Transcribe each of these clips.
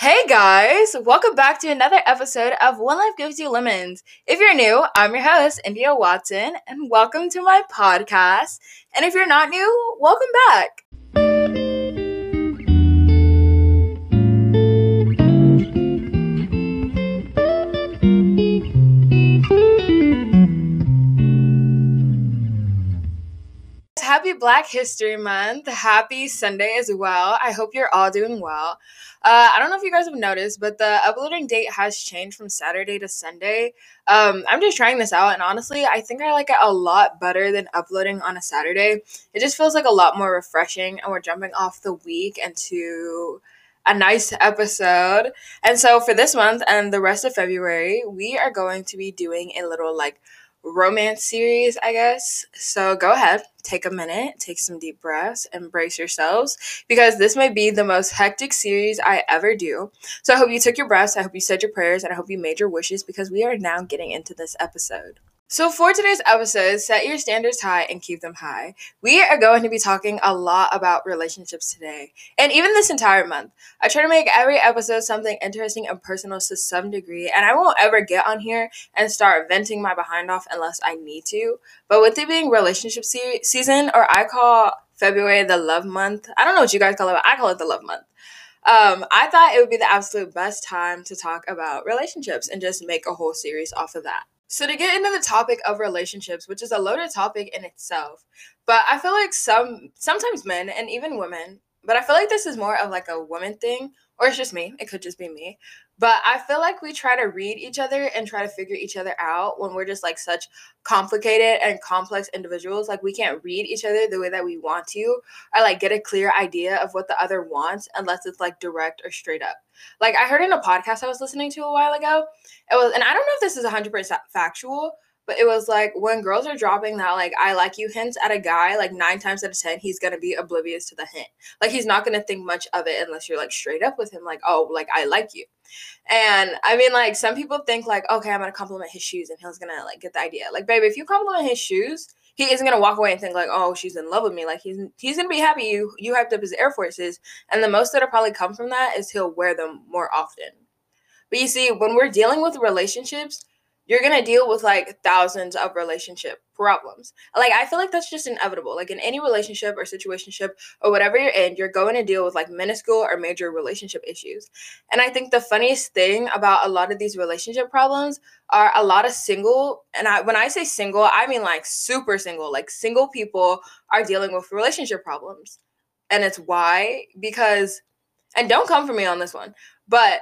Hey guys, welcome back to another episode of When Life Gives You Lemons. If you're new, I'm your host, India Watson, and welcome to my podcast. And if you're not new, welcome back. Happy Black History Month. Happy Sunday as well. I hope you're all doing well. Uh, I don't know if you guys have noticed, but the uploading date has changed from Saturday to Sunday. Um, I'm just trying this out, and honestly, I think I like it a lot better than uploading on a Saturday. It just feels like a lot more refreshing, and we're jumping off the week into a nice episode. And so, for this month and the rest of February, we are going to be doing a little like romance series, I guess. So go ahead, take a minute, take some deep breaths, and brace yourselves because this may be the most hectic series I ever do. So I hope you took your breaths, I hope you said your prayers, and I hope you made your wishes because we are now getting into this episode. So, for today's episode, set your standards high and keep them high. We are going to be talking a lot about relationships today, and even this entire month. I try to make every episode something interesting and personal to some degree, and I won't ever get on here and start venting my behind off unless I need to. But with it being relationship se- season, or I call February the love month, I don't know what you guys call it, I call it the love month. Um, I thought it would be the absolute best time to talk about relationships and just make a whole series off of that. So to get into the topic of relationships, which is a loaded topic in itself, but I feel like some sometimes men and even women, but I feel like this is more of like a woman thing, or it's just me. It could just be me. But I feel like we try to read each other and try to figure each other out when we're just like such complicated and complex individuals. Like we can't read each other the way that we want to, or like get a clear idea of what the other wants unless it's like direct or straight up. Like I heard in a podcast I was listening to a while ago, it was, and I don't know if this is 100% factual, but it was like when girls are dropping that like I like you hints at a guy, like nine times out of ten, he's gonna be oblivious to the hint. Like he's not gonna think much of it unless you're like straight up with him, like, oh, like I like you. And I mean, like some people think like, okay, I'm gonna compliment his shoes, and he's gonna like get the idea. Like, baby, if you compliment his shoes, he isn't gonna walk away and think like, oh, she's in love with me. Like he's he's gonna be happy you you hyped up his Air Forces, and the most that'll probably come from that is he'll wear them more often. But you see, when we're dealing with relationships, you're gonna deal with like thousands of relationship problems. Like I feel like that's just inevitable. Like in any relationship or situationship or whatever you're in, you're going to deal with like minuscule or major relationship issues. And I think the funniest thing about a lot of these relationship problems are a lot of single and I when I say single, I mean like super single, like single people are dealing with relationship problems. And it's why because and don't come for me on this one, but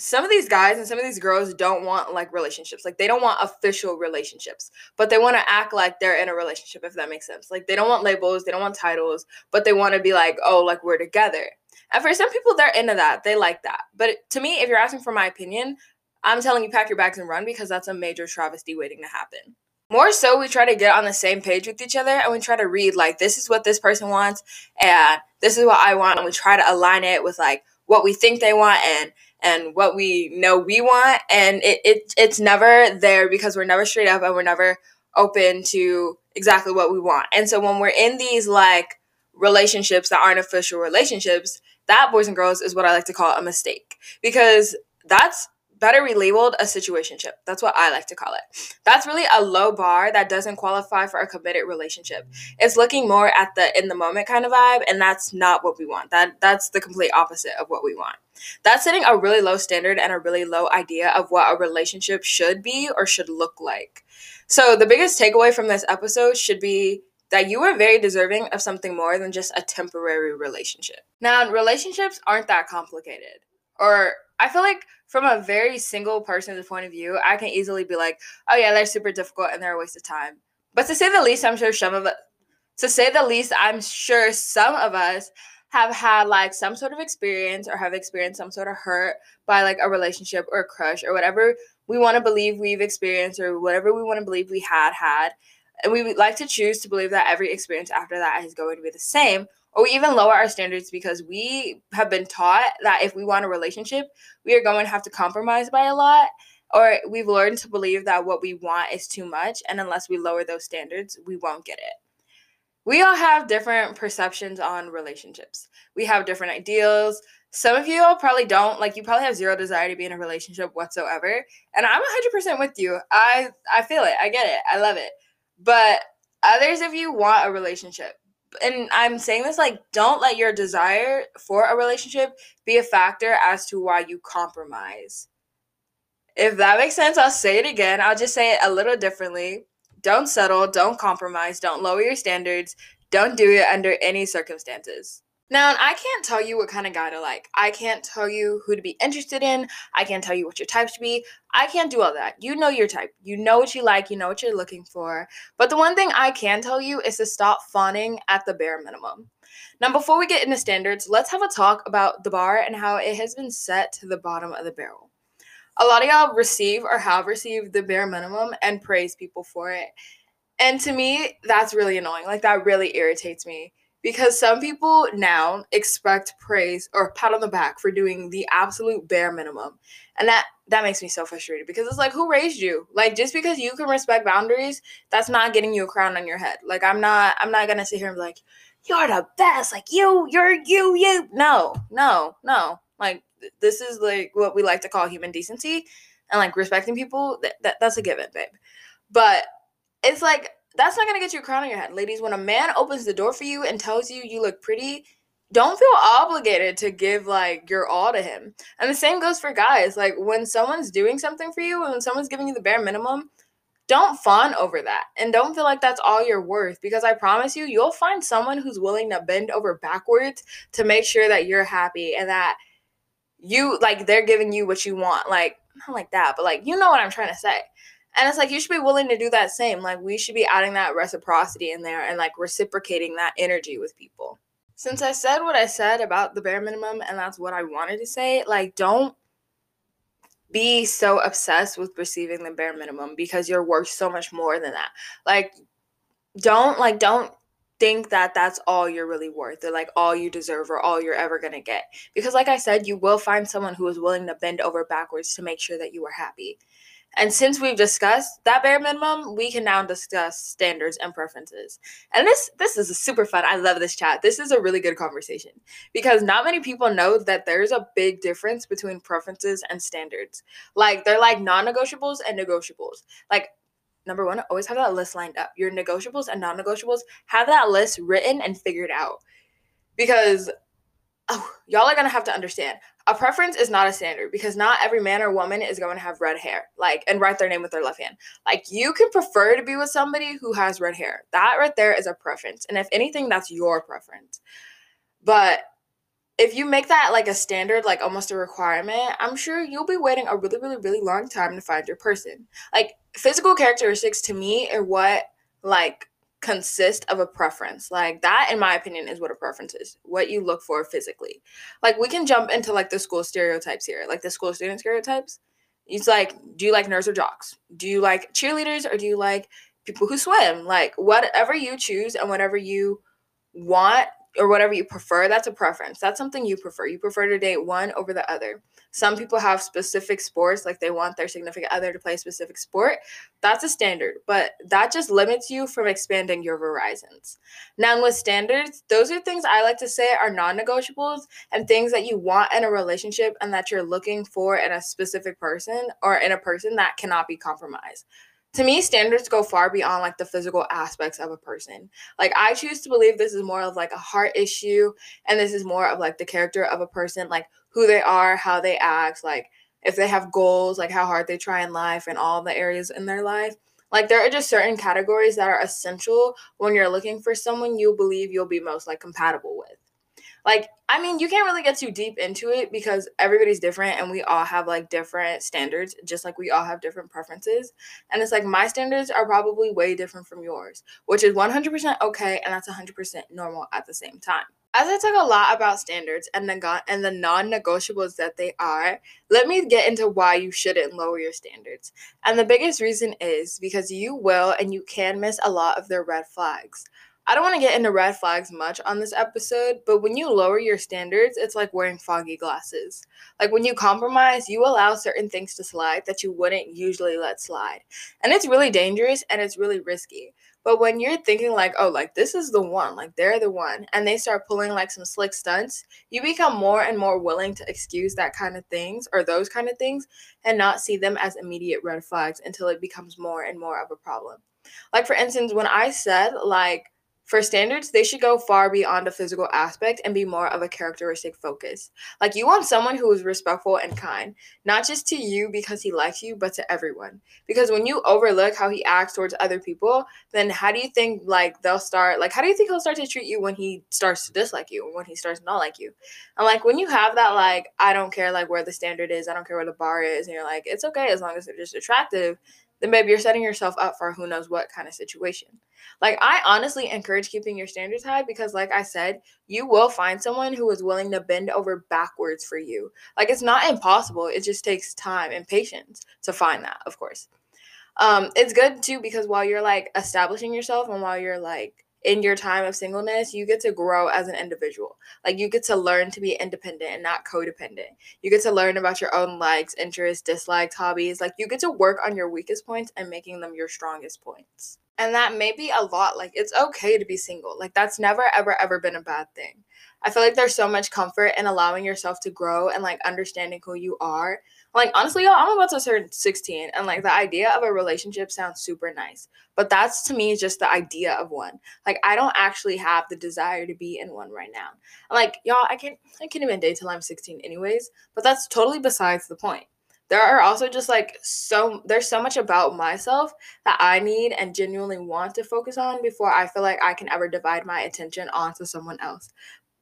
some of these guys and some of these girls don't want like relationships. Like they don't want official relationships, but they want to act like they're in a relationship, if that makes sense. Like they don't want labels, they don't want titles, but they want to be like, oh, like we're together. And for some people, they're into that. They like that. But to me, if you're asking for my opinion, I'm telling you, pack your bags and run because that's a major travesty waiting to happen. More so, we try to get on the same page with each other and we try to read, like, this is what this person wants and this is what I want. And we try to align it with, like, what we think they want and and what we know we want and it, it it's never there because we're never straight up and we're never open to exactly what we want. And so when we're in these like relationships that aren't official relationships that boys and girls is what i like to call a mistake because that's better relabeled a situationship. That's what I like to call it. That's really a low bar that doesn't qualify for a committed relationship. It's looking more at the in the moment kind of vibe, and that's not what we want. That that's the complete opposite of what we want. That's setting a really low standard and a really low idea of what a relationship should be or should look like. So the biggest takeaway from this episode should be that you are very deserving of something more than just a temporary relationship. Now, relationships aren't that complicated. Or I feel like from a very single person's point of view, I can easily be like, oh yeah, they're super difficult and they're a waste of time. But to say the least, I'm sure some of us, to say the least, I'm sure some of us have had like some sort of experience or have experienced some sort of hurt by like a relationship or a crush or whatever we want to believe we've experienced or whatever we want to believe we had had. And we would like to choose to believe that every experience after that is going to be the same or even lower our standards because we have been taught that if we want a relationship, we are going to have to compromise by a lot. Or we've learned to believe that what we want is too much, and unless we lower those standards, we won't get it. We all have different perceptions on relationships. We have different ideals, some of you all probably don't like you probably have zero desire to be in a relationship whatsoever and i'm 100% with you i i feel it i get it i love it but others of you want a relationship and i'm saying this like don't let your desire for a relationship be a factor as to why you compromise. If that makes sense i'll say it again. I'll just say it a little differently. Don't settle don't compromise don't lower your standards don't do it under any circumstances now, I can't tell you what kind of guy to like. I can't tell you who to be interested in. I can't tell you what your type should be. I can't do all that. You know your type. You know what you like. You know what you're looking for. But the one thing I can tell you is to stop fawning at the bare minimum. Now, before we get into standards, let's have a talk about the bar and how it has been set to the bottom of the barrel. A lot of y'all receive or have received the bare minimum and praise people for it. And to me, that's really annoying. Like, that really irritates me because some people now expect praise or pat on the back for doing the absolute bare minimum. And that that makes me so frustrated because it's like who raised you? Like just because you can respect boundaries that's not getting you a crown on your head. Like i'm not i'm not gonna sit here and be like you're the best. Like you you're you you. No no no. Like this is like what we like to call human decency and like respecting people that, that that's a given babe. But it's like that's not gonna get you a crown on your head. Ladies, when a man opens the door for you and tells you you look pretty, don't feel obligated to give like your all to him. And the same goes for guys. Like when someone's doing something for you, and when someone's giving you the bare minimum, don't fawn over that and don't feel like that's all you're worth because I promise you, you'll find someone who's willing to bend over backwards to make sure that you're happy and that you like they're giving you what you want. Like, not like that, but like, you know what I'm trying to say. And it's like you should be willing to do that same. Like we should be adding that reciprocity in there and like reciprocating that energy with people. Since I said what I said about the bare minimum and that's what I wanted to say, like don't be so obsessed with receiving the bare minimum because you're worth so much more than that. Like don't like don't think that that's all you're really worth or like all you deserve or all you're ever going to get. Because like I said, you will find someone who is willing to bend over backwards to make sure that you are happy. And since we've discussed that bare minimum, we can now discuss standards and preferences. And this this is super fun. I love this chat. This is a really good conversation because not many people know that there's a big difference between preferences and standards. Like they're like non-negotiables and negotiables. Like number 1, always have that list lined up. Your negotiables and non-negotiables, have that list written and figured out. Because oh, y'all are to have to understand. A preference is not a standard because not every man or woman is going to have red hair like and write their name with their left hand. Like you can prefer to be with somebody who has red hair. That right there is a preference and if anything that's your preference. But if you make that like a standard like almost a requirement i'm sure you'll be waiting a really really really long time to find your person. Like physical characteristics to me are what like consist of a preference. Like that, in my opinion, is what a preference is. What you look for physically. Like we can jump into like the school stereotypes here, like the school student stereotypes. It's like, do you like nerds or jocks? Do you like cheerleaders or do you like people who swim? Like whatever you choose and whatever you want or whatever you prefer, that's a preference. That's something you prefer. You prefer to date one over the other. Some people have specific sports, like they want their significant other to play a specific sport. That's a standard, but that just limits you from expanding your horizons. Now, with standards, those are things I like to say are non negotiables and things that you want in a relationship and that you're looking for in a specific person or in a person that cannot be compromised to me standards go far beyond like the physical aspects of a person. Like i choose to believe this is more of like a heart issue and this is more of like the character of a person like who they are how they act like if they have goals like how hard they try in life and all the areas in their life. Like there are just certain categories that are essential when you're looking for someone you believe you'll be most like compatible with like i mean you can't really get too deep into it because everybody's different and we all have like different standards just like we all have different preferences and it's like my standards are probably way different from yours which is 100% okay and that's 100% normal at the same time as I talk a lot about standards and the go- and the non-negotiables that they are, let me get into why you shouldn't lower your standards. And the biggest reason is because you will and you can miss a lot of their red flags. I don't want to get into red flags much on this episode, but when you lower your standards, it's like wearing foggy glasses. Like when you compromise, you allow certain things to slide that you wouldn't usually let slide. And it's really dangerous and it's really risky. But when you're thinking like, oh, like this is the one, like they're the one, and they start pulling like some slick stunts, you become more and more willing to excuse that kind of things or those kind of things and not see them as immediate red flags until it becomes more and more of a problem. Like for instance, when I said like for standards, they should go far beyond a physical aspect and be more of a characteristic focus. Like you want someone who is respectful and kind, not just to you because he likes you, but to everyone. Because when you overlook how he acts towards other people, then how do you think like they'll start like how do you think he'll start to treat you when he starts to dislike you or when he starts to not like you? And like when you have that like I don't care like where the standard is, I don't care where the bar is, and you're like, it's okay as long as they're just attractive, then babe, you're setting yourself up for who knows what kind of situation. Like I honestly encourage keeping your standards high because like I said, you will find someone who is willing to bend over backwards for you. Like it's not impossible. It just takes time and patience to find that, of course. Um it's good too because while you're like establishing yourself and while you're like in your time of singleness, you get to grow as an individual. Like you get to learn to be independent and not codependent. You get to learn about your own likes, interests, dislikes, hobbies. Like you get to work on your weakest points and making them your strongest points. And that may be a lot. Like it's okay to be single. Like that's never ever ever been a bad thing. I feel like there's so much comfort in allowing yourself to grow and like understanding who you are like honestly, y'all, I'm about to turn 16, and like the idea of a relationship sounds super nice, but that's to me just the idea of one. Like I don't actually have the desire to be in one right now. like y'all, I can't I can't even date till I'm 16 anyways. But that's totally besides the point. There are also just like so there's so much about myself that I need and genuinely want to focus on before I feel like I can ever divide my attention onto someone else.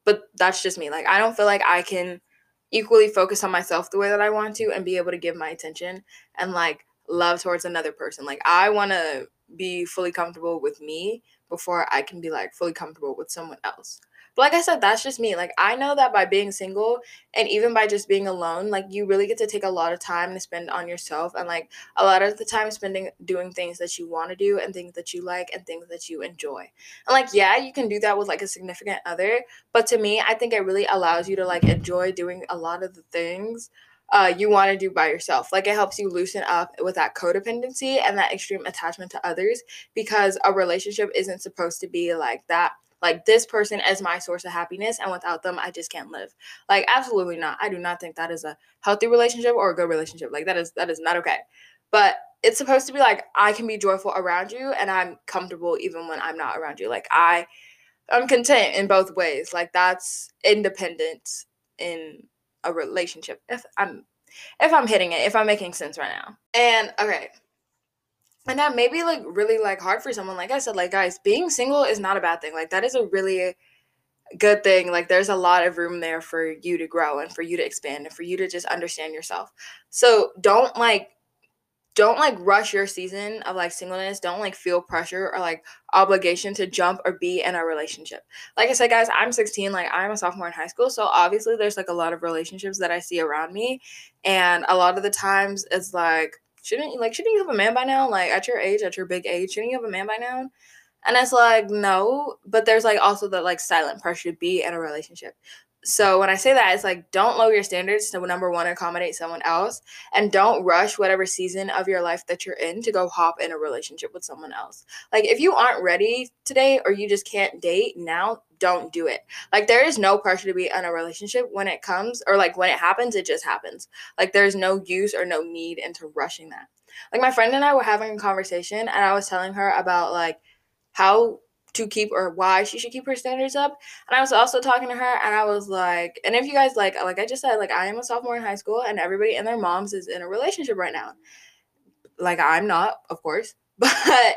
But that's just me. Like I don't feel like I can equally focus on myself the way that I want to and be able to give my attention and like love towards another person. Like I want to be fully comfortable with me before I can be like fully comfortable with someone else. But like I said, that's just me. Like I know that by being single and even by just being alone, like you really get to take a lot of time to spend on yourself and like a lot of the time spending doing things that you want to do and things that you like and things that you enjoy. And like yeah, you can do that with like a significant other, but to me, I think it really allows you to like enjoy doing a lot of the things uh, you want to do by yourself. Like it helps you loosen up with that codependency and that extreme attachment to others because a relationship isn't supposed to be like that like this person is my source of happiness and without them i just can't live. Like absolutely not. I do not think that is a healthy relationship or a good relationship. Like that is that is not okay. But it's supposed to be like i can be joyful around you and i'm comfortable even when i'm not around you. Like i i'm content in both ways. Like that's independent in a relationship if i'm if i'm hitting it if i'm making sense right now. And okay and that may be like really like hard for someone. Like i said like guys being single is not a bad thing. Like that is a really good thing. Like there's a lot of room there for you to grow and for you to expand and for you to just understand yourself. So don't like don't like rush your season of like singleness. Don't like feel pressure or like obligation to jump or be in a relationship. Like i said guys i'm 16 like i'm a sophomore in high school. So obviously there's like a lot of relationships that i see around me. And a lot of the times it's like shouldn't you like shouldn't you have a man by now? Like at your age, at your big age, shouldn't you have a man by now? And it's like, no, but there's like also the like silent pressure to be in a relationship. So when I say that, it's like don't lower your standards to number one accommodate someone else, and don't rush whatever season of your life that you're in to go hop in a relationship with someone else. Like if you aren't ready today or you just can't date now, don't do it. Like there is no pressure to be in a relationship when it comes or like when it happens, it just happens. Like there's no use or no need into rushing that. Like my friend and I were having a conversation and I was telling her about like how to keep or why she should keep her standards up. And I was also talking to her and I was like, and if you guys like like I just said, like I am a sophomore in high school and everybody and their moms is in a relationship right now. Like I'm not, of course, but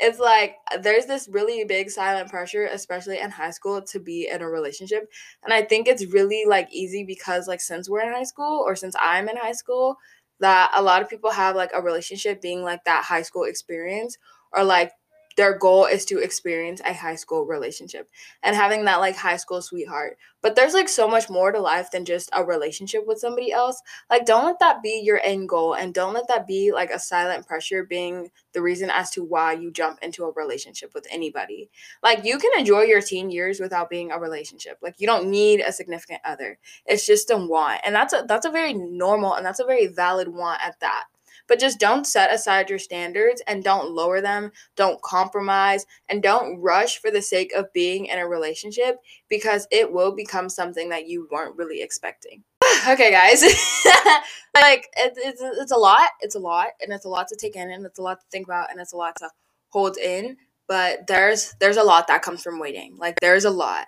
it's like there's this really big silent pressure especially in high school to be in a relationship and i think it's really like easy because like since we're in high school or since i'm in high school that a lot of people have like a relationship being like that high school experience or like their goal is to experience a high school relationship and having that like high school sweetheart. But there's like so much more to life than just a relationship with somebody else. Like, don't let that be your end goal and don't let that be like a silent pressure being the reason as to why you jump into a relationship with anybody. Like, you can enjoy your teen years without being a relationship. Like, you don't need a significant other. It's just a want. And that's a that's a very normal and that's a very valid want at that. But just don't set aside your standards and don't lower them, don't compromise, and don't rush for the sake of being in a relationship because it will become something that you weren't really expecting. okay, guys. like, it, it's, it's a lot. It's a lot, and it's a lot to take in, and it's a lot to think about, and it's a lot to hold in. But there's there's a lot that comes from waiting. Like, there's a lot.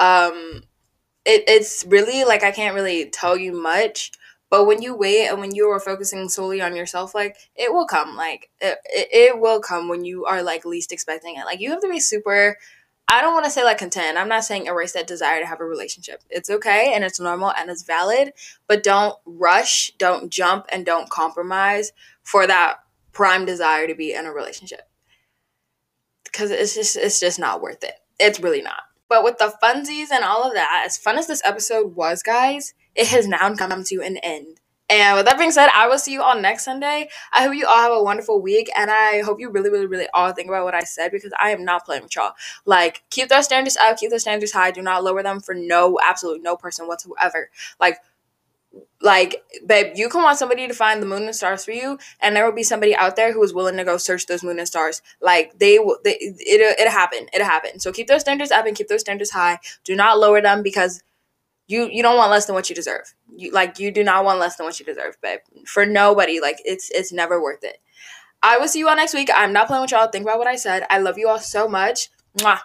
Um, it, it's really like I can't really tell you much but when you wait and when you are focusing solely on yourself, like it will come. Like it, it, it will come when you are like least expecting it. Like you have to be super. I don't want to say like content. I'm not saying erase that desire to have a relationship. It's okay and it's normal and it's valid, but don't rush, don't jump, and don't compromise for that prime desire to be in a relationship. Because it's just it's just not worth it. It's really not. But with the funsies and all of that, as fun as this episode was, guys, it has now come to an end. And with that being said, I will see you all next Sunday. I hope you all have a wonderful week, and I hope you really, really, really all think about what I said because I am not playing with y'all. Like, keep those standards up, keep those standards high. Do not lower them for no, absolutely no person whatsoever. Like, like, babe, you can want somebody to find the moon and stars for you, and there will be somebody out there who is willing to go search those moon and stars. Like, they will, they, it, it happen, it happen. So keep those standards up and keep those standards high. Do not lower them because you you don't want less than what you deserve. You like you do not want less than what you deserve, babe. For nobody, like it's it's never worth it. I will see you all next week. I'm not playing with y'all. Think about what I said. I love you all so much. Mwah.